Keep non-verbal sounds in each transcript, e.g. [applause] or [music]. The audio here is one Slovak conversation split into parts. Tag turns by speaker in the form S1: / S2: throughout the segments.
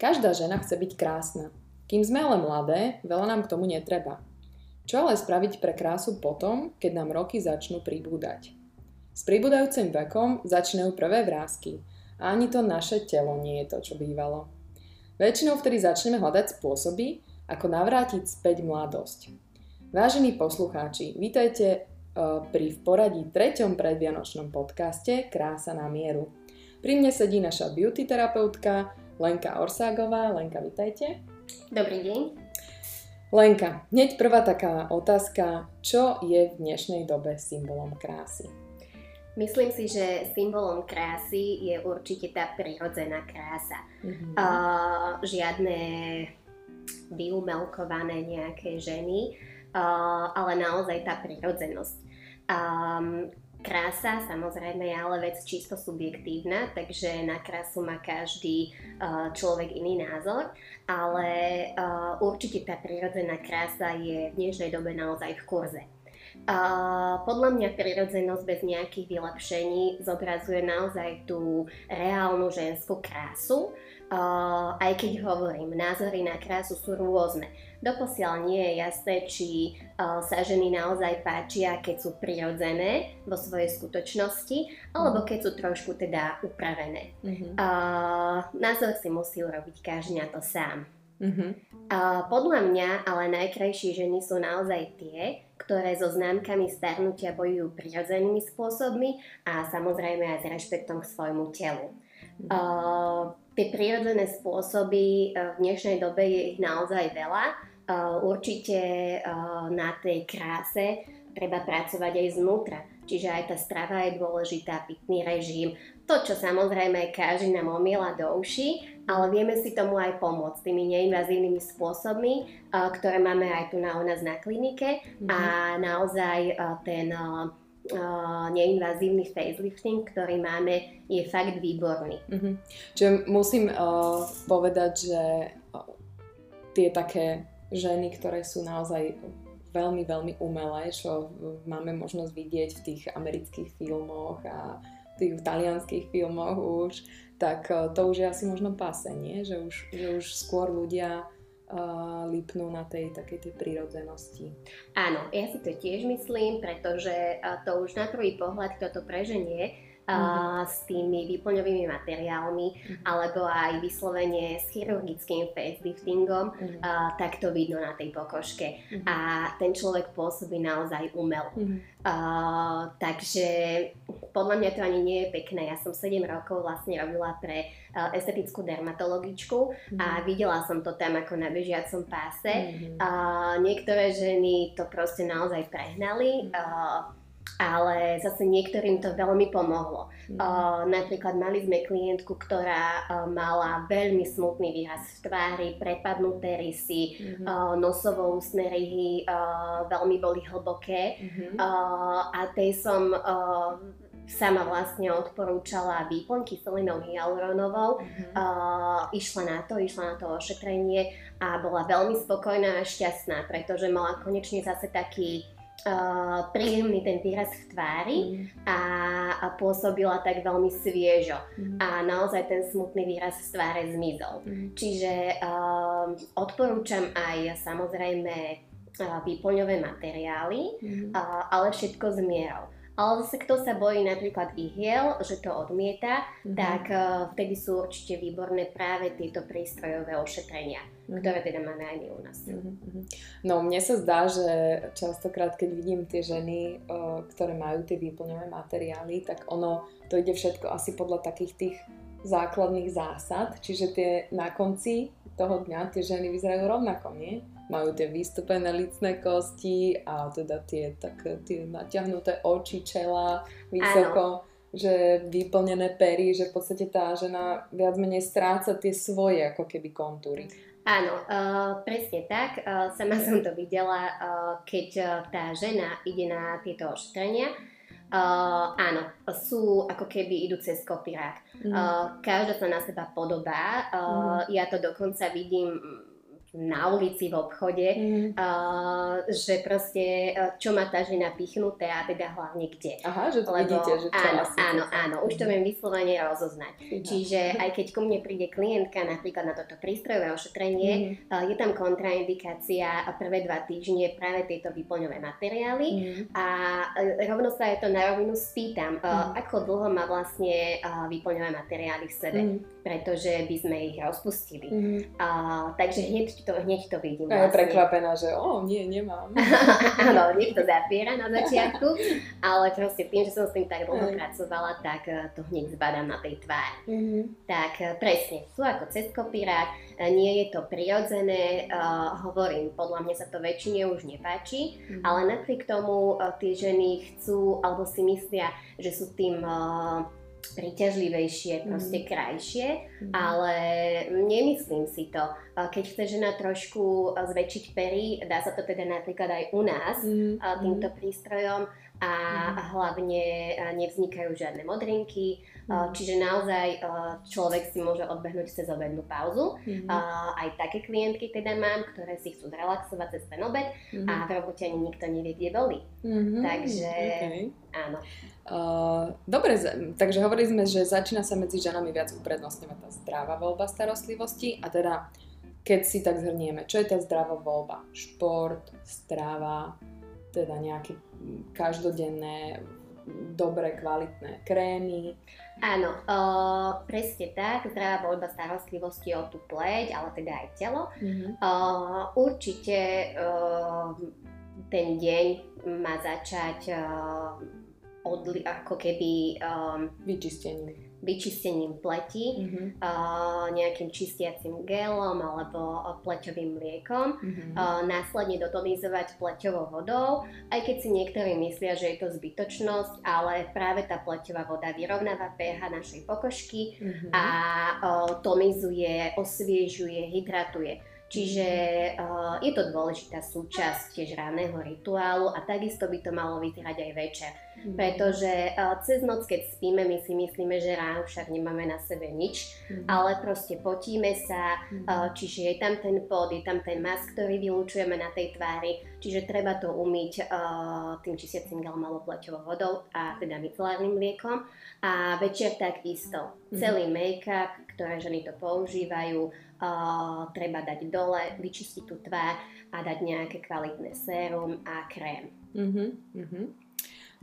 S1: Každá žena chce byť krásna. Kým sme ale mladé, veľa nám k tomu netreba. Čo ale spraviť pre krásu potom, keď nám roky začnú pribúdať? S pribúdajúcim vekom začínajú prvé vrázky a ani to naše telo nie je to, čo bývalo. Väčšinou vtedy začneme hľadať spôsoby, ako navrátiť späť mladosť. Vážení poslucháči, vítajte e, pri v poradí treťom predvianočnom podcaste Krása na mieru. Pri mne sedí naša beauty terapeutka Lenka Orságová. Lenka, vitajte.
S2: Dobrý deň.
S1: Lenka, hneď prvá taká otázka. Čo je v dnešnej dobe symbolom krásy?
S2: Myslím si, že symbolom krásy je určite tá prirodzená krása. Mm-hmm. Uh, žiadne vyumelkované nejaké ženy, uh, ale naozaj tá prirodzenosť. Um, Krása samozrejme je ale vec čisto subjektívna, takže na krásu má každý uh, človek iný názor, ale uh, určite tá prirodzená krása je v dnešnej dobe naozaj v kurze. Uh, podľa mňa prirodzenosť bez nejakých vylepšení zobrazuje naozaj tú reálnu ženskú krásu, uh, aj keď hovorím, názory na krásu sú rôzne. Doposiaľ nie je jasné, či uh, sa ženy naozaj páčia, keď sú prirodzené vo svojej skutočnosti, alebo mhm. keď sú trošku teda upravené. Mm-hmm. Názor si musí urobiť každý na to sám. Mm-hmm. Uh, podľa mňa ale najkrajšie ženy sú naozaj tie, ktoré so známkami starnutia bojujú prirodzenými spôsobmi a samozrejme aj s rešpektom k svojmu telu. Mm-hmm. Uh, tie prirodzené spôsoby uh, v dnešnej dobe je ich naozaj veľa určite na tej kráse treba pracovať aj znútra. Čiže aj tá strava je dôležitá, pitný režim, to, čo samozrejme každý nám omiela do uši, ale vieme si tomu aj pomôcť tými neinvazívnymi spôsobmi, ktoré máme aj tu na u nás na klinike mm-hmm. a naozaj ten neinvazívny facelifting, ktorý máme, je fakt výborný.
S1: Mm-hmm. Čiže musím uh, povedať, že tie také ženy, ktoré sú naozaj veľmi, veľmi umelé, čo máme možnosť vidieť v tých amerických filmoch a tých talianských filmoch už, tak e, to už je asi možno pase, nie? Že už, že už skôr ľudia uh, lipnú na tej takej tej prírodzenosti.
S2: Áno, ja si to tiež myslím, pretože to už na prvý pohľad, kto to preženie, mm-hmm. s tými výplňovými materiálmi mm-hmm. alebo aj vyslovene s chirurgickým faceliftingom, mm-hmm. uh, tak to vidno na tej pokožke. Mm-hmm. A ten človek pôsobí naozaj umelo. Mm-hmm. Uh, takže podľa mňa to ani nie je pekné. Ja som 7 rokov vlastne robila pre uh, estetickú dermatologičku mm-hmm. a mhm. videla som to tam ako na bežiacom páse. Mm-hmm. Uh, niektoré ženy to proste naozaj prehnali. Uh, ale zase niektorým to veľmi pomohlo. Mm. Uh, napríklad mali sme klientku, ktorá uh, mala veľmi smutný výraz v tvári, prepadnuté rysy, mm-hmm. uh, nosovou ústne ryhy uh, veľmi boli hlboké mm-hmm. uh, a tej som uh, sama vlastne odporúčala výplň kyselinou hyaluronovou. Mm-hmm. Uh, išla na to, išla na to ošetrenie a bola veľmi spokojná a šťastná, pretože mala konečne zase taký uh, príjemný ten výraz v tvári mm. a, a pôsobila tak veľmi sviežo. Mm. A naozaj ten smutný výraz v tváre zmizol. Mm. Čiže uh, odporúčam aj samozrejme uh, výplňové materiály, mm. uh, ale všetko s mierou. Ale zase kto sa bojí napríklad ihiel, že to odmieta, mm-hmm. tak uh, vtedy sú určite výborné práve tieto prístrojové ošetrenia, mm-hmm. ktoré teda máme aj my u nás. Mm-hmm.
S1: No mne sa zdá, že častokrát, keď vidím tie ženy, uh, ktoré majú tie výplňové materiály, tak ono, to ide všetko asi podľa takých tých základných zásad, čiže tie na konci toho dňa tie ženy vyzerajú rovnako, nie? Majú tie vystúpené licné kosti a teda tie, tak, tie natiahnuté oči, čela vysoko. Áno že vyplnené pery, že v podstate tá žena viac menej stráca tie svoje ako keby kontúry.
S2: Áno, uh, presne tak. Uh, sama som to videla, uh, keď uh, tá žena ide na tieto ošetrenia. Uh, áno, sú ako keby idú cez kopírák. Mm. Uh, každá sa na seba podobá. Uh, mm. Ja to dokonca vidím na ulici, v obchode, mm. uh, že proste, uh, čo má tá žena pichnuté a teda hlavne kde.
S1: Aha, že to Lebo, vidíte, že čo
S2: áno, áno, áno, už to mhm. viem vyslovene rozoznať. Mm. Čiže aj keď ku mne príde klientka napríklad na toto prístrojové ošetrenie, mm. uh, je tam kontraindikácia prvé dva týždne práve tieto výplňové materiály mm. a uh, rovno sa aj to na rovinu spýtam, uh, mm. ako dlho má vlastne uh, výplňové materiály v sebe, mm. pretože by sme ich rozpustili. Mm. Uh, takže hneď to, hneď to vidím.
S1: A je vlastne. prekvapená, že o, nie, nemám. [laughs]
S2: Áno, niekto zapiera na začiatku, ale proste tým, že som s tým tak dlho pracovala, tak eh, to hneď zbadám na tej tvári. Mm-hmm. Tak eh, presne, sú ako cez kopírák, eh, nie je to prirodzené, uh, hovorím, podľa mňa sa to väčšine už nepáči, mm-hmm. ale napriek tomu uh, tie ženy chcú, alebo si myslia, že sú tým uh, príťažlivejšie, proste mm. krajšie, mm. ale nemyslím si to. Keď chce žena trošku zväčšiť pery, dá sa to teda napríklad aj u nás mm. týmto prístrojom a mm. hlavne nevznikajú žiadne modrinky, mm. čiže naozaj človek si môže odbehnúť cez obednú pauzu. Mm. Aj také klientky teda mám, ktoré si chcú zrelaxovať cez ten obed mm. a v robote ani nikto nevie, kde boli. Mm-hmm. Takže okay. áno.
S1: Uh, dobre, takže hovorili sme, že začína sa medzi ženami viac uprednostňovať tá zdravá voľba starostlivosti a teda keď si tak zhrnieme, čo je tá zdravá voľba? Šport, strava, teda nejaké každodenné, dobré, kvalitné krémy.
S2: Áno, uh, presne tak, zdravá voľba starostlivosti o tú pleť, ale teda aj telo. Mm-hmm. Uh, určite uh, ten deň má začať uh, odli- ako keby um,
S1: vyčistením
S2: vyčistením pleti, mm-hmm. uh, nejakým čistiacím gelom alebo pleťovým mliekom, mm-hmm. uh, následne dotonizovať pleťovou vodou, aj keď si niektorí myslia, že je to zbytočnosť, ale práve tá pleťová voda vyrovnáva pH našej pokožky mm-hmm. a uh, tonizuje, osviežuje, hydratuje. Čiže uh, je to dôležitá súčasť tiež ranného rituálu a takisto by to malo vyzerať aj večer. Mm. Pretože uh, cez noc, keď spíme, my si myslíme, že ráno však nemáme na sebe nič, mm. ale proste potíme sa, mm. uh, čiže je tam ten pod, je tam ten mask, ktorý vylúčujeme na tej tvári, čiže treba to umyť tým čistiacím gelom alebo pleťovou vodou a teda micelárnym mliekom. A večer takisto. Mm. Celý make-up, ktoré ženy to používajú, uh, treba dať dole, vyčistiť tú tvár a dať nejaké kvalitné sérum a krém. Uh-huh, uh-huh.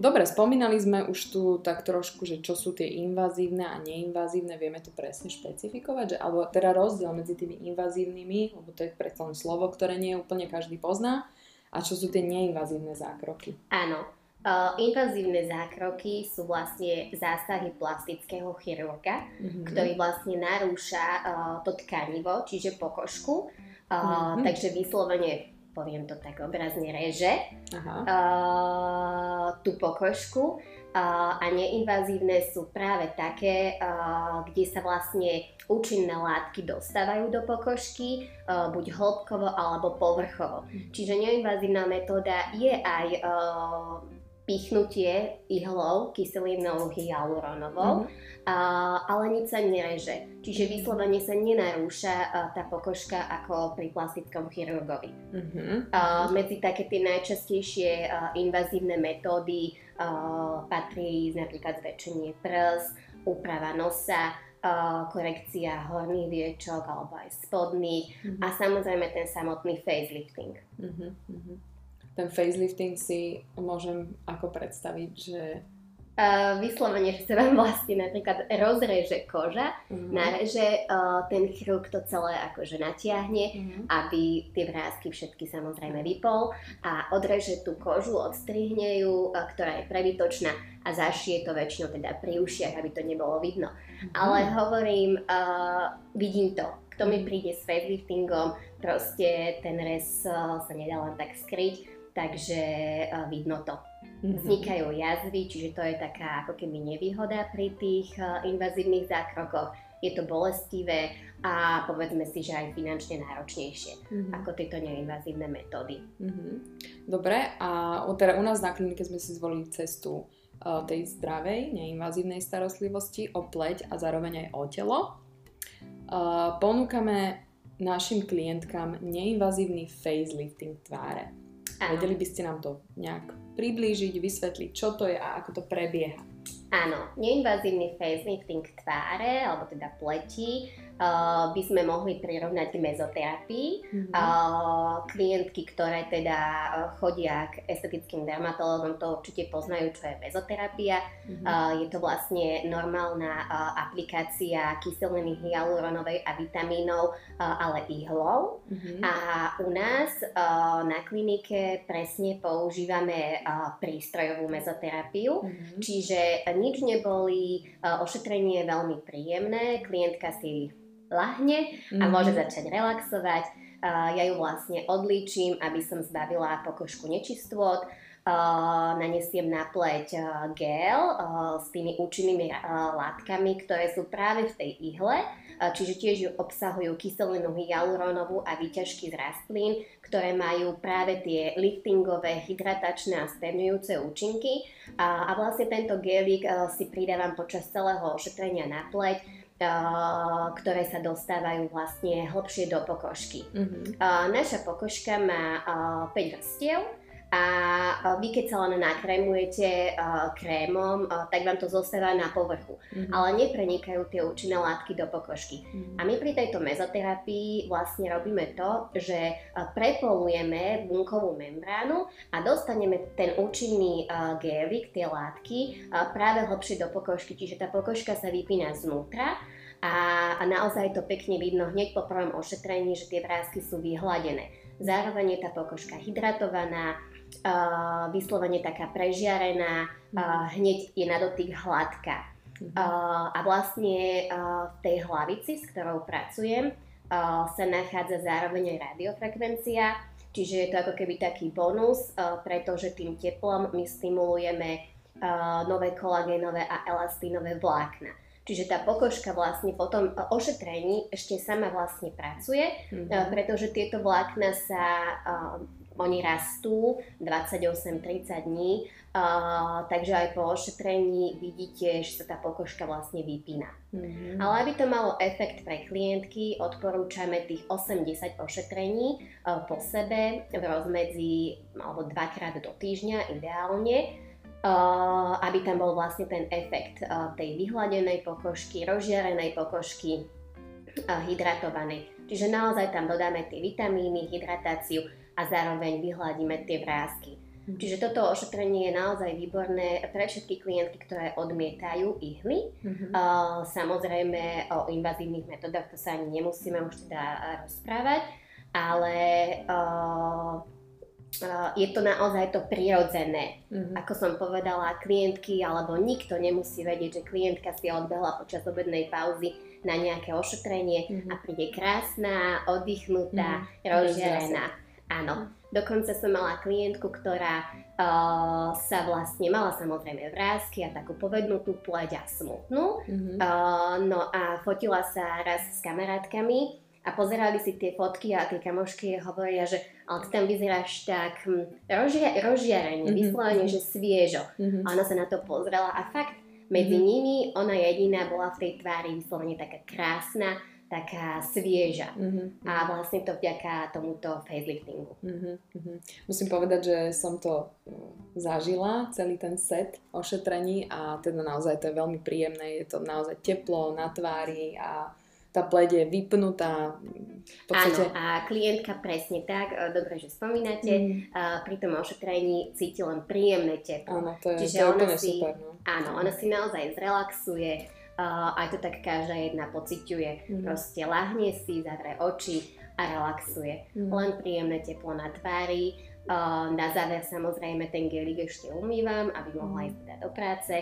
S1: Dobre, spomínali sme už tu tak trošku, že čo sú tie invazívne a neinvazívne, vieme to presne špecifikovať, že, alebo teda rozdiel medzi tými invazívnymi, lebo to je predsa len slovo, ktoré nie úplne každý pozná, a čo sú tie neinvazívne zákroky.
S2: Áno, Uh, invazívne zákroky sú vlastne zásahy plastického chirurga, mm-hmm. ktorý vlastne narúša uh, to tkanivo, čiže pokožku. Uh, mm-hmm. Takže vyslovene, poviem to tak obrazne, reže uh, tú pokožku. Uh, a neinvazívne sú práve také, uh, kde sa vlastne účinné látky dostávajú do pokožky, uh, buď hĺbkovo alebo povrchovo. Mm. Čiže neinvazívna metóda je aj pichnutie ihlou kyselínou hyaluronovou, mm-hmm. a, ale nič sa nereže. Čiže vyslovene sa nenarúša a, tá pokožka ako pri plastickom chirurgovi. Mm-hmm. A, medzi také tie najčastejšie a, invazívne metódy a, patrí napríklad zväčšenie prs, úprava nosa, korekcia horných viečok alebo aj spodných mm-hmm. a samozrejme ten samotný facelifting. Mm-hmm
S1: ten facelifting si môžem ako predstaviť, že
S2: Uh, vyslovene, že sa vám vlastne napríklad rozreže koža, uh-huh. nareže uh, ten chirurg to celé akože natiahne, uh-huh. aby tie vrázky všetky samozrejme vypol a odreže tú kožu, odstrihne ju, uh, ktorá je prebytočná a zašije to väčšinou teda pri ušiach, aby to nebolo vidno. Uh-huh. Ale hovorím, uh, vidím to, kto mi príde s faceliftingom, proste ten rez uh, sa nedá len tak skryť, takže uh, vidno to. Mm-hmm. Vznikajú jazvy, čiže to je taká ako keby nevýhoda pri tých uh, invazívnych zákrokoch. Je to bolestivé a povedzme si, že aj finančne náročnejšie mm-hmm. ako tieto neinvazívne metódy. Mm-hmm.
S1: Dobre, a teda u nás na klinike sme si zvolili cestu uh, tej zdravej, neinvazívnej starostlivosti o pleť a zároveň aj o telo. Ponúkame našim klientkám neinvazívny facelifting tváre. Áno. Vedeli by ste nám to nejak priblížiť, vysvetliť, čo to je a ako to prebieha?
S2: Áno, neinvazívny facelifting tváre, alebo teda pleti, uh, by sme mohli prirovnať k mezoterapii. Mm-hmm. Uh, klientky, ktoré teda uh, chodia k estetickým dermatológom, to určite poznajú, čo je mezoterapia. Mm-hmm. Uh, je to vlastne normálna uh, aplikácia kyseliny hyaluronovej a vitamínov, uh, ale ihlou. Mm-hmm. A u nás uh, na klinike presne používame uh, prístrojovú mezoterapiu, mm-hmm. čiže nič neboli, uh, ošetrenie je veľmi príjemné, klientka si lahne a mm-hmm. môže začať relaxovať. Ja ju vlastne odlíčim, aby som zbavila pokožku nečistôt. Nanesiem na pleť gel s tými účinnými látkami, ktoré sú práve v tej ihle, čiže tiež ju obsahujú kyselinu hyaluronovú a výťažky z rastlín, ktoré majú práve tie liftingové, hydratačné a spevňujúce účinky. A vlastne tento gelik si pridávam počas celého ošetrenia na pleť ktoré sa dostávajú vlastne hlbšie do pokožky. Mm-hmm. Naša pokožka má 5 vrstiev a vy keď sa len nakrémujete krémom, tak vám to zostáva na povrchu, mm-hmm. ale neprenikajú tie účinné látky do pokožky. Mm-hmm. A my pri tejto mezoterapii vlastne robíme to, že prepolujeme bunkovú membránu a dostaneme ten účinný gélik, tie látky práve hlbšie do pokožky, čiže tá pokožka sa vypína znútra a, a naozaj to pekne vidno hneď po prvom ošetrení, že tie vrázky sú vyhladené. Zároveň je tá pokožka hydratovaná, uh, vyslovene taká prežiarená, uh, hneď je na dotyk hladká. Uh, a vlastne uh, v tej hlavici, s ktorou pracujem, uh, sa nachádza zároveň aj radiofrekvencia, čiže je to ako keby taký bonus, uh, pretože tým teplom my stimulujeme uh, nové kolagénové a elastínové vlákna. Čiže tá pokožka vlastne po tom ošetrení ešte sama vlastne pracuje, mm-hmm. pretože tieto vlákna sa, oni rastú 28-30 dní, uh, takže aj po ošetrení vidíte, že sa tá pokožka vlastne vypína. Mm-hmm. Ale aby to malo efekt pre klientky, odporúčame tých 80 ošetrení uh, po sebe v rozmedzi alebo dvakrát do týždňa ideálne uh, aby tam bol vlastne ten efekt uh, tej vyhladenej pokožky, rozžiarenej pokožky, uh, hydratovanej. Čiže naozaj tam dodáme tie vitamíny, hydratáciu a zároveň vyhladíme tie vrázky. Mm. Čiže toto ošetrenie je naozaj výborné pre všetky klientky, ktoré odmietajú ihly. Mm-hmm. Uh, samozrejme o invazívnych metodách to sa ani nemusíme už teda rozprávať, ale uh, je to naozaj to prirodzené. Mm-hmm. Ako som povedala, klientky alebo nikto nemusí vedieť, že klientka si odbehla počas obednej pauzy na nejaké ošetrenie mm-hmm. a príde krásna, oddychnutá, mm-hmm. rozžerená. Áno. Dokonca som mala klientku, ktorá uh, sa vlastne mala samozrejme vrázky a takú povednutú pleť a smutnú. Mm-hmm. Uh, no a fotila sa raz s kamarátkami a pozerali si tie fotky a tie kamošky hovoria, že ale ty tam vyzeráš tak hm, rozžia, rozžiarenie, mm-hmm. vyslovene, že sviežo. Mm-hmm. A ona sa na to pozrela a fakt medzi mm-hmm. nimi ona jediná bola v tej tvári vyslovene taká krásna, taká svieža. Mm-hmm. A vlastne to vďaka tomuto faceliftingu. Mm-hmm.
S1: Musím povedať, že som to hm, zažila, celý ten set ošetrení a teda naozaj to je veľmi príjemné, je to naozaj teplo na tvári a tá pleť je vypnutá.
S2: V podstate... Áno, a klientka presne tak, e, dobre, že spomínate, mm. pri tom ošetrení cíti len príjemné teplo.
S1: Áno, to je, Čiže to je úplne si, super. No.
S2: Áno, ona si naozaj zrelaxuje, aj to tak každá jedna pociťuje. Mm. Proste lahne si, zavre oči a relaxuje. Mm. Len príjemné teplo na tvári. Na záver samozrejme ten gelik ešte umývam, aby mohla mm. ísť teda do práce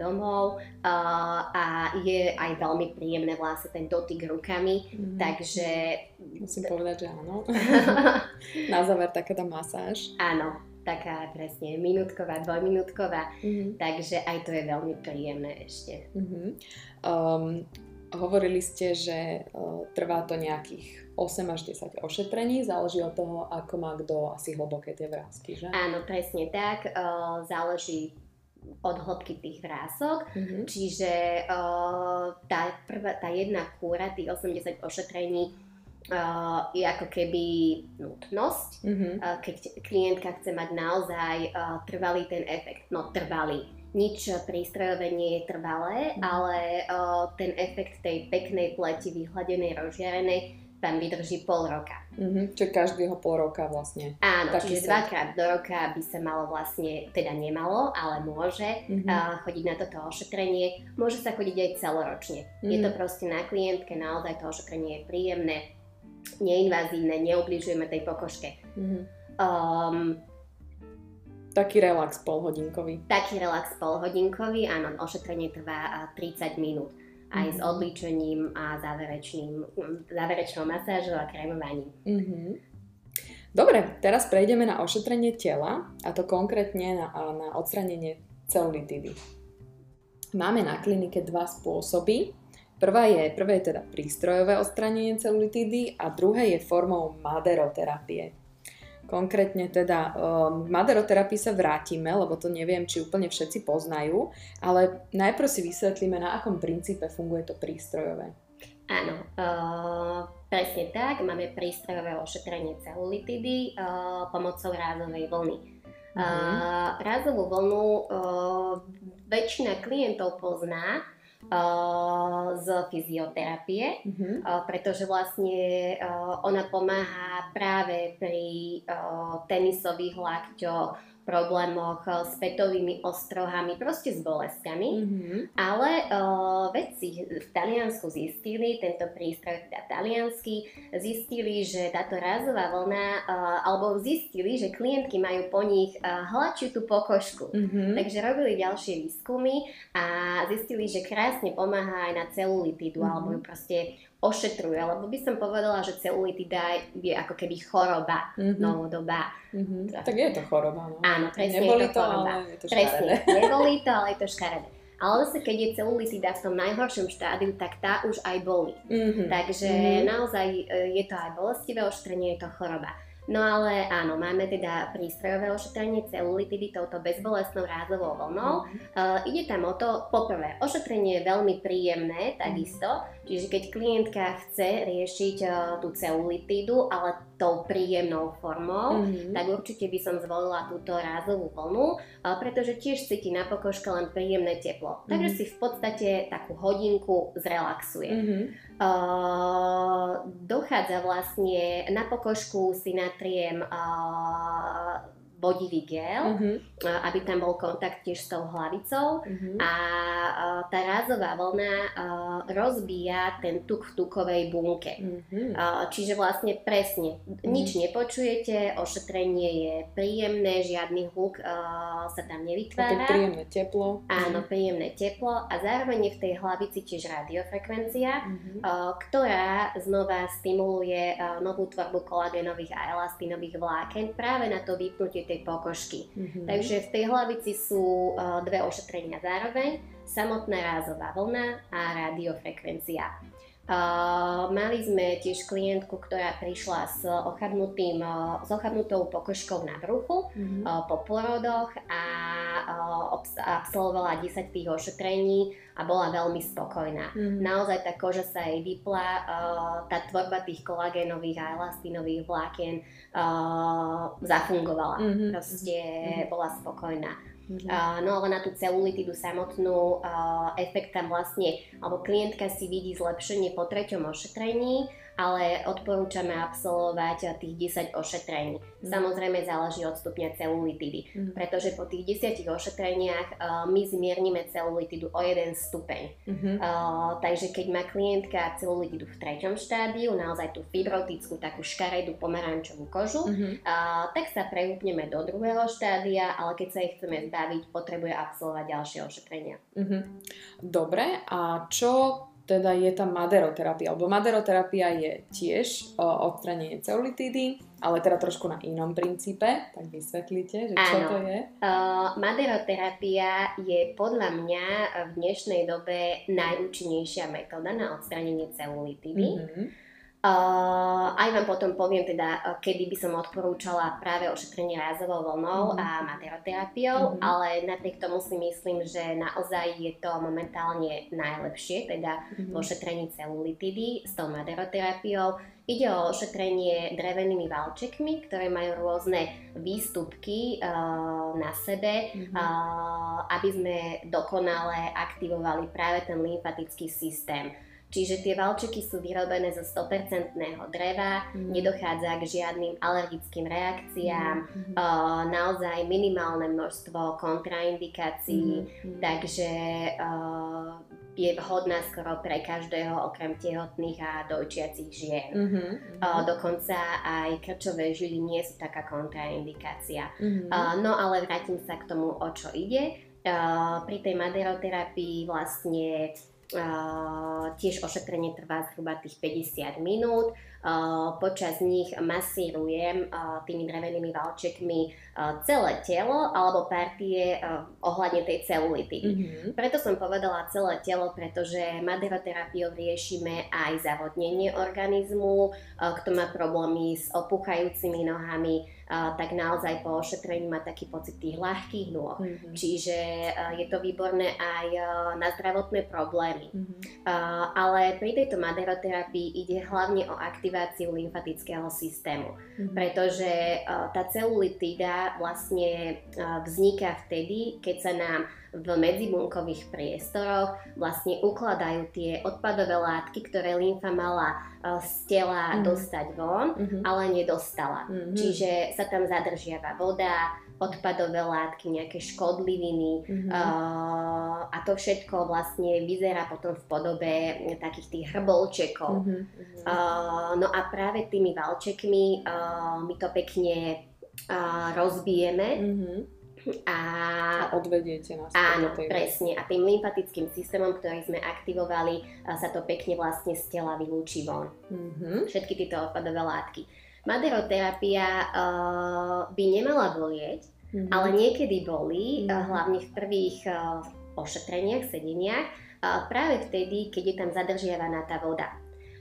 S2: domov a je aj veľmi príjemné vlastne ten dotyk rukami, mm. takže...
S1: Musím povedať, že áno. [laughs] Na záver taká tá masáž.
S2: Áno, taká presne minútková, dvojminútková, mm. takže aj to je veľmi príjemné ešte. Mm-hmm.
S1: Um, hovorili ste, že uh, trvá to nejakých 8 až 10 ošetrení, záleží od toho, ako má kto asi hlboké tie vrázky, že?
S2: Áno, presne tak, uh, záleží od hĺbky tých vrások, mm-hmm. čiže uh, tá, prvá, tá jedna kúra, tých 80 ošetrení uh, je ako keby nutnosť,
S1: Mhm.
S2: uh, keď klientka chce mať naozaj uh, trvalý ten efekt. No trvalý. Nič prístrojové nie je trvalé,
S1: Mhm.
S2: ale uh, ten efekt tej peknej pleti, vyhladenej, rozžiarenej, tam vydrží pol roka.
S1: Mhm. Čiže každého pol roka vlastne.
S2: Áno,
S1: Taký
S2: čiže
S1: set.
S2: dvakrát do roka by sa malo vlastne, teda nemalo, ale môže
S1: Mhm.
S2: uh, chodiť na toto ošetrenie. Môže sa chodiť aj celoročne. Je
S1: Mhm.
S2: to proste na klientke, naozaj to ošetrenie je príjemné, neinvazívne, neubližujeme tej pokožke.
S1: Mhm.
S2: Um,
S1: Taký relax polhodinkový.
S2: taký relax polhodinkový, áno, ošetrenie trvá a, 30 minút. Aj s
S1: Mhm.
S2: odličením a záverečným, záverečnou masážou a krémovaním.
S1: Mhm. Dobre, teraz prejdeme na ošetrenie tela a to konkrétne na, na odstranenie celulitidy. Máme na klinike dva spôsoby. Prvá je, prvé je teda prístrojové odstranenie celulitidy a druhé je formou maderoterapie. Konkrétne teda um, maderoterapii sa vrátime, lebo to neviem, či úplne všetci poznajú, ale najprv si vysvetlíme, na akom princípe funguje to prístrojové.
S2: Áno, uh, presne tak. Máme prístrojové ošetrenie celulitidy uh, pomocou rázovej vlny.
S1: Mhm.
S2: Uh, rázovú vlnu uh, väčšina klientov pozná uh, z fyzioterapie,
S1: Mhm.
S2: uh, pretože vlastne uh, ona pomáha práve pri tenisových lakťoch, problémoch uh, s petovými ostrohami, proste s bolestkami.
S1: Mhm.
S2: Ale uh, vedci v Taliansku zistili, tento prístroj teda taliansky, zistili, že táto rázová vlna, uh, alebo zistili, že klientky majú po nich uh, hladšiu tú pokožku.
S1: Mhm.
S2: Takže robili ďalšie výskumy a zistili, že krásne pomáha aj na celulitidu,
S1: Mhm.
S2: alebo ju proste ošetruje, lebo by som povedala, že celulitida je ako keby choroba
S1: Mhm.
S2: novodobá.
S1: Mhm. Tak je to choroba. No.
S2: Áno, presne
S1: Neboli
S2: je to
S1: to,
S2: choroba.
S1: ale je to
S2: Presne, nebolí to, ale je to škaredé. Ale zase, keď je celulitida v tom najhoršom štádiu, tak tá už aj bolí.
S1: Mhm.
S2: Takže
S1: Mhm.
S2: naozaj e, je to aj bolestivé ošetrenie, je to choroba. No ale áno, máme teda prístrojové ošetrenie celulitidy touto bezbolestnou rázovou vlnou. Uh, ide tam o to, poprvé, ošetrenie je veľmi príjemné, takisto, čiže keď klientka chce riešiť uh, tú celulitidu, ale tou príjemnou formou,
S1: Mhm.
S2: tak určite by som zvolila túto rázovú vlnu, pretože tiež cíti na pokožke len príjemné teplo. Takže
S1: Mhm.
S2: si v podstate takú hodinku zrelaxuje.
S1: Mhm.
S2: Uh, dochádza vlastne na pokožku si natriem uh, bodivý gel,
S1: Mhm.
S2: uh, aby tam bol kontakt tiež s tou hlavicou
S1: Mhm.
S2: a tá rázová vlna rozbíja ten tuk v tukovej bunke.
S1: Mhm.
S2: Uh, čiže vlastne presne, nič nepočujete, ošetrenie je príjemné, žiadny hluk sa tam nevytvára.
S1: príjemné teplo.
S2: Áno, príjemné teplo a zároveň je v tej hlavici tiež radiofrekvencia,
S1: Mhm.
S2: uh, ktorá znova stimuluje novú tvorbu kolagénových a elastínových vláken práve na to vypnutie tej pokožky.
S1: Mhm.
S2: Takže v tej hlavici sú uh, dve ošetrenia zároveň, samotná rázová vlna a radiofrekvencia. Uh, mali sme tiež klientku, ktorá prišla s, ochabnutým, uh, s ochabnutou pokožkou na bruchu
S1: Mhm.
S2: uh, po porodoch a uh, obs- absolvovala 10 tých ošetrení a bola veľmi spokojná.
S1: Mhm.
S2: Naozaj tá koža sa jej vypla, tá tvorba tých kolagénových a elastínových vlákien zafungovala.
S1: Mhm.
S2: Proste
S1: Mhm.
S2: bola spokojná. Uh, no ale na tú celulitidu samotnú uh, efekt tam vlastne, alebo klientka si vidí zlepšenie po treťom ošetrení, ale odporúčame absolvovať uh, tých 10 ošetrení.
S1: Mhm.
S2: Samozrejme záleží od stupňa celulitidy,
S1: Mhm.
S2: pretože po tých 10 ošetreniach uh, my zmiernime celulitidu o jeden stupeň.
S1: Mhm.
S2: Uh, takže keď má klientka celulitidu v treťom štádiu, naozaj tú fibrotickú, takú škaredú pomarančovú kožu,
S1: Mhm.
S2: a, tak sa preúpneme do druhého štádia, ale keď sa ich chceme zbaviť, potrebuje absolvovať ďalšie ošetrenia.
S1: Mhm. Dobre, a čo teda je tá maderoterapia? Lebo maderoterapia je tiež o, odstranenie celulitidy, ale teda trošku na inom princípe, tak vysvetlíte, že čo
S2: Áno.
S1: to je?
S2: Uh, maderoterapia je podľa mňa v dnešnej dobe najúčinnejšia metóda na odstranenie celulitidy.
S1: Mhm.
S2: Uh, aj vám potom poviem teda, uh, kedy by som odporúčala práve ošetrenie rázovou vlnou mm. a materoterapiou, mm. ale napriek tomu si myslím, že naozaj je to momentálne najlepšie, teda mm. v ošetrení celulitidy s tou materoterapiou. Ide o ošetrenie drevenými valčekmi, ktoré majú rôzne výstupky uh, na sebe, mm-hmm. uh, aby sme dokonale aktivovali práve ten lymfatický systém. Čiže tie valčeky sú vyrobené zo 100% dreva, mm. nedochádza k žiadnym alergickým reakciám, mm. uh, naozaj minimálne množstvo kontraindikácií, mm. takže uh, je vhodná skoro pre každého okrem tehotných a dojčiacich žien. Mm-hmm. Uh, dokonca aj krčové žily nie sú taká kontraindikácia. Mm-hmm. Uh, no ale vrátim sa k tomu, o čo ide. Uh, pri tej maderoterapii vlastne tiež ošetrenie trvá zhruba tých 50 minút. Počas nich masírujem tými drevenými valčekmi celé telo alebo partie ohľadne tej celulity. Mm-hmm. Preto som povedala celé telo, pretože maderoterapiou riešime aj zavodnenie organizmu, kto má problémy s opuchajúcimi nohami, tak naozaj po ošetrení má taký pocit tých ľahkých nôh. Mm-hmm. Čiže je to výborné aj na zdravotné problémy. Mm-hmm. Ale pri tejto maderoterapii ide hlavne o aktiváciu lymfatického systému, mm-hmm. pretože tá celulitída vlastne vzniká vtedy, keď sa nám v medzibunkových priestoroch vlastne ukladajú tie odpadové látky, ktoré lymfa mala e, z tela mm. dostať von, mm-hmm. ale nedostala. Mm-hmm. Čiže sa tam zadržiava voda, odpadové látky, nejaké škodliviny mm-hmm. uh, a to všetko vlastne vyzerá potom v podobe takých tých hrbolčekov. Mm-hmm. Uh, no a práve tými valčekmi uh, my to pekne uh, rozbijeme. Mm-hmm
S1: a, a odvediete nás.
S2: Áno, tej presne. A tým lymfatickým systémom, ktorý sme aktivovali, sa to pekne vlastne z tela vylúči von. Mm-hmm. Všetky tieto odpadové látky. Maderoterapia uh, by nemala bolieť, mm-hmm. ale niekedy bolí, mm-hmm. hlavne v prvých uh, ošetreniach, sedeniach, uh, práve vtedy, keď je tam zadržiavaná tá voda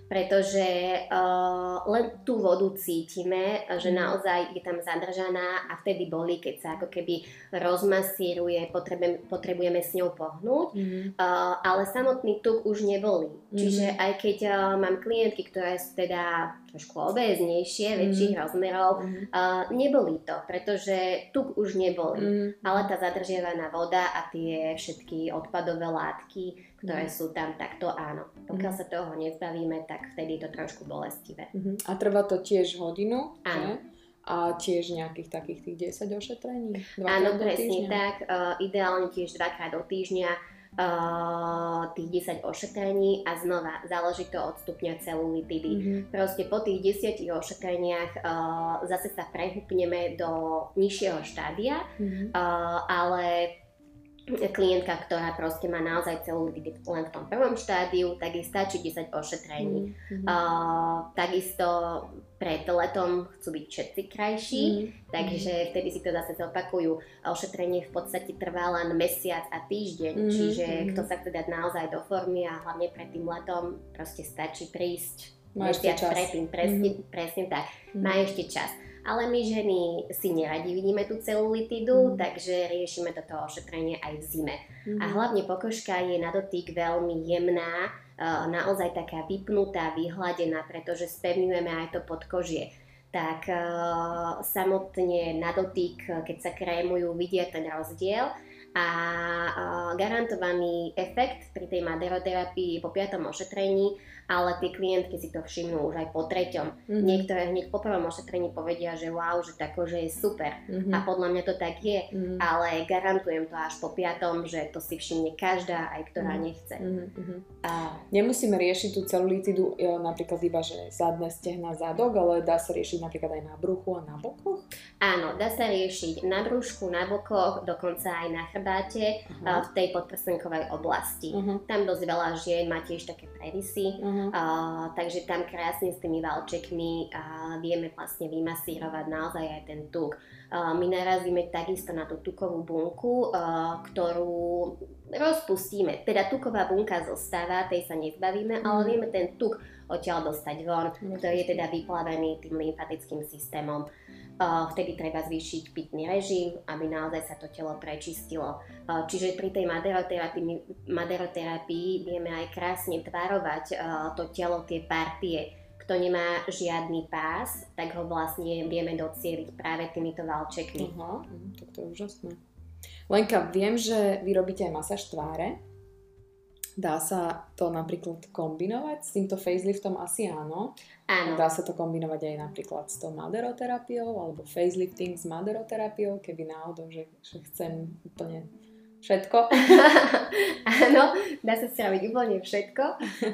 S2: pretože uh, len tú vodu cítime, že mhm. naozaj je tam zadržaná a vtedy boli, keď sa ako keby rozmasíruje, potrebujeme, potrebujeme s ňou pohnúť, mm. uh, ale samotný tuk už nebolí. Mm. Čiže aj keď uh, mám klientky, ktoré sú teda trošku obéznejšie, mm. väčších rozmerov, mm. uh, nebolí to, pretože tuk už nebolí, mm. ale tá zadržiavaná voda a tie všetky odpadové látky, ktoré mm. sú tam, tak to áno. Pokiaľ mm. sa toho nezbavíme, tak vtedy je to trošku bolestivé.
S1: Mm-hmm. A trvá to tiež hodinu? Áno. Že? A tiež nejakých takých tých 10 ošetrení?
S2: Áno, presne tak. Uh, ideálne tiež dvakrát do týždňa uh, tých 10 ošetrení a znova záleží to od stupňa celulitidy. Mm-hmm. Proste po tých 10 ošetreniach uh, zase sa prehúpneme do nižšieho štádia, mm-hmm. uh, ale klientka, ktorá proste má naozaj celú len v tom prvom štádiu, tak jej stačí 10 ošetrení. Mm-hmm. Uh, takisto pred letom chcú byť všetci krajší, mm-hmm. takže vtedy si to zase zopakujú. Ošetrenie v podstate trvá len mesiac a týždeň, mm-hmm. čiže kto sa chce dať naozaj do formy a hlavne pred tým letom proste stačí prísť mesiac predtým, presne, mm-hmm. presne tak, mm-hmm. má ešte čas ale my ženy si neradi vidíme tú celulitidu, mm. takže riešime toto ošetrenie aj v zime. Mm. A mhm. hlavne pokožka je na dotyk veľmi jemná, naozaj taká vypnutá, vyhladená, pretože spevňujeme aj to podkožie tak uh, samotne na dotyk, keď sa krémujú, vidia ten rozdiel a uh, garantovaný efekt pri tej maderoterapii po piatom ošetrení ale tie klientky si to všimnú už aj po treťom. Mm-hmm. Niektoré hneď po prvom ošetrení povedia, že wow, že tá kože je super. Mm-hmm. A podľa mňa to tak je, mm-hmm. ale garantujem to až po piatom, že to si všimne každá, aj ktorá mm-hmm. nechce. Mm-hmm.
S1: A... Nemusíme riešiť tú celulitidu e, napríklad iba, že zadné stehna, zadok, ale dá sa riešiť napríklad aj na bruchu a na bokoch?
S2: Áno, dá sa riešiť na brúšku, na bokoch, dokonca aj na chrbáte Chorváte uh, v tej podprsenkovej oblasti. Uh-huh. Tam dosť veľa žien má tiež také previsy, uh-huh. Uh, takže tam krásne s tými valčekmi uh, vieme vlastne vymasírovať naozaj aj ten tuk. Uh, my narazíme takisto na tú tukovú bunku, uh, ktorú rozpustíme. Teda tuková bunka zostáva, tej sa nezbavíme, uh-huh. ale vieme ten tuk odtiaľ dostať von, ktorý je teda vyplavený tým lymfatickým systémom. Uh, vtedy treba zvýšiť pitný režim, aby naozaj sa to telo prečistilo. Uh, čiže pri tej maderoterapii, maderoterapii vieme aj krásne tvarovať uh, to telo, tie partie. Kto nemá žiadny pás, tak ho vlastne vieme docieliť práve týmito valčekmi.
S1: Aha, tak to je úžasné. Lenka, viem, že vy robíte aj masáž tváre. Dá sa to napríklad kombinovať s týmto faceliftom? Asi áno.
S2: Áno.
S1: Dá sa to kombinovať aj napríklad s tou maderoterapiou alebo facelifting s maderoterapiou, keby náhodou, že, že chcem úplne všetko. [laughs]
S2: Áno, dá sa spraviť úplne všetko.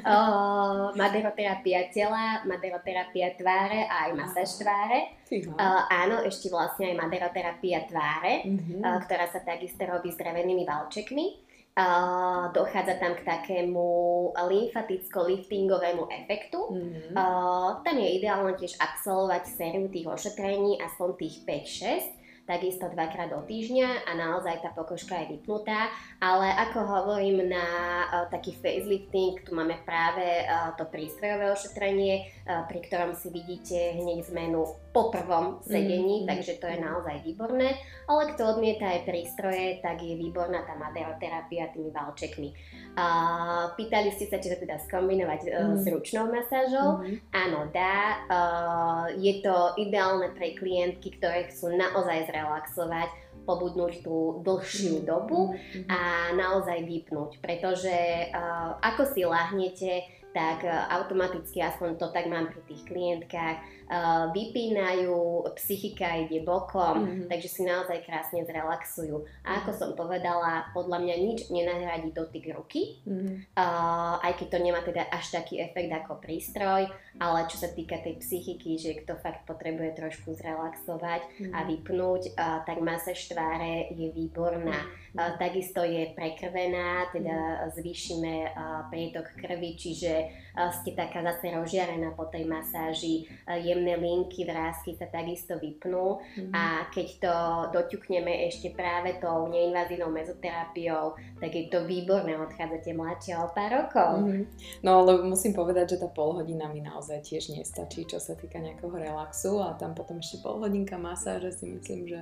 S2: Uh, maderoterapia tela, maderoterapia tváre a aj masáž tváre. Uh, áno, ešte vlastne aj maderoterapia tváre, uh-huh. uh, ktorá sa takisto robí s drevenými valčekmi. Uh, dochádza tam k takému lymfaticko-liftingovému efektu. Mm-hmm. Uh, tam je ideálne tiež absolvovať sériu tých ošetrení, aspoň tých 5-6 takisto dvakrát do týždňa a naozaj tá pokožka je vypnutá, ale ako hovorím na uh, taký facelifting, tu máme práve uh, to prístrojové ošetrenie, uh, pri ktorom si vidíte hneď zmenu po prvom sedení, mm, takže to je naozaj výborné, ale kto odmieta aj prístroje, tak je výborná tá maderoterapia tými valčekmi. Uh, pýtali ste sa, či to teda skombinovať uh, mm. s ručnou masážou. Mm. Áno, dá. Uh, je to ideálne pre klientky, ktoré chcú naozaj zrelaxovať, pobudnúť tú dlhšiu mm. dobu mm. a naozaj vypnúť, pretože uh, ako si lahnete, tak uh, automaticky, aspoň to tak mám pri tých klientkách, uh, vypínajú, psychika ide bokom, mm-hmm. takže si naozaj krásne zrelaxujú. A ako som povedala, podľa mňa nič nenahradí dotyk ruky, mm-hmm. uh, aj keď to nemá teda až taký efekt ako prístroj, ale čo sa týka tej psychiky, že kto fakt potrebuje trošku zrelaxovať mm-hmm. a vypnúť, uh, tak masáž tváre je výborná. Mm-hmm. Uh, takisto je prekrvená, teda zvýšime uh, prietok krvi, čiže uh, ste taká zase rozžiarená po tej masáži, uh, jemné linky, vrázky sa takisto vypnú mm-hmm. a keď to doťukneme ešte práve tou neinvazívnou mezoterapiou, tak je to výborné, odchádzate mladšie o pár rokov. Mm-hmm.
S1: No ale musím povedať, že tá pol hodina mi naozaj tiež nestačí, čo sa týka nejakého relaxu a tam potom ešte pol hodinka masáže si myslím, že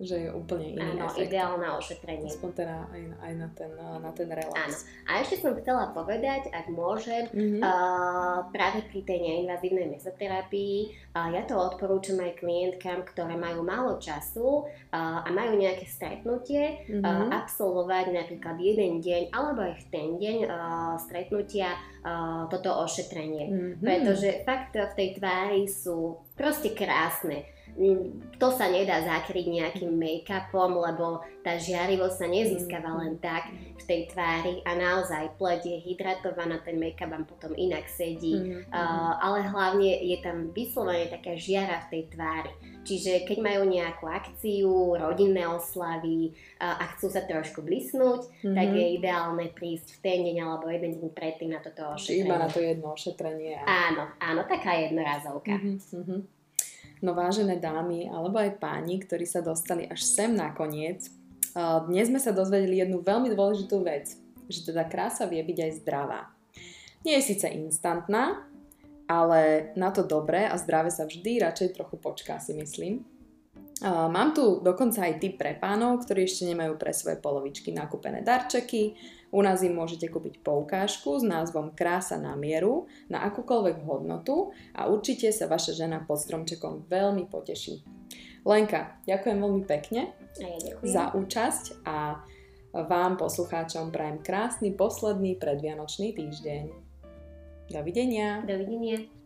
S1: že je úplne iný
S2: Áno, efekt. ideálne ošetrenie.
S1: Aspoň teda aj, aj na, ten, na ten relax.
S2: Áno. A ešte som chcela povedať, ak môžem, mm-hmm. uh, práve pri tej neinvazívnej mezoterapii, uh, ja to odporúčam aj klientkám, ktoré majú málo času uh, a majú nejaké stretnutie, mm-hmm. uh, absolvovať napríklad jeden deň alebo aj v ten deň uh, stretnutia uh, toto ošetrenie. Mm-hmm. Pretože fakt v tej tvári sú proste krásne to sa nedá zakryť nejakým make-upom, lebo tá žiarivosť sa nezískava len tak v tej tvári a naozaj pleť je hydratovaná, ten make-up vám potom inak sedí, mm-hmm. uh, ale hlavne je tam vyslovene taká žiara v tej tvári. Čiže keď majú nejakú akciu, rodinné oslavy uh, a chcú sa trošku blisnúť, mm-hmm. tak je ideálne prísť v ten deň alebo jeden deň predtým na toto ošetrenie.
S1: Iba na to jedno ošetrenie.
S2: Áno, áno, taká jednorazovka.
S1: Mm-hmm. No vážené dámy alebo aj páni, ktorí sa dostali až sem nakoniec, dnes sme sa dozvedeli jednu veľmi dôležitú vec, že teda krása vie byť aj zdravá. Nie je síce instantná, ale na to dobré a zdravé sa vždy radšej trochu počká, si myslím. Mám tu dokonca aj tip pre pánov, ktorí ešte nemajú pre svoje polovičky nakúpené darčeky. U nás im môžete kúpiť poukážku s názvom Krása na mieru na akúkoľvek hodnotu a určite sa vaša žena pod stromčekom veľmi poteší. Lenka, ďakujem veľmi pekne
S2: ja
S1: za účasť a vám poslucháčom prajem krásny posledný predvianočný týždeň. Dovidenia.
S2: Dovidenia.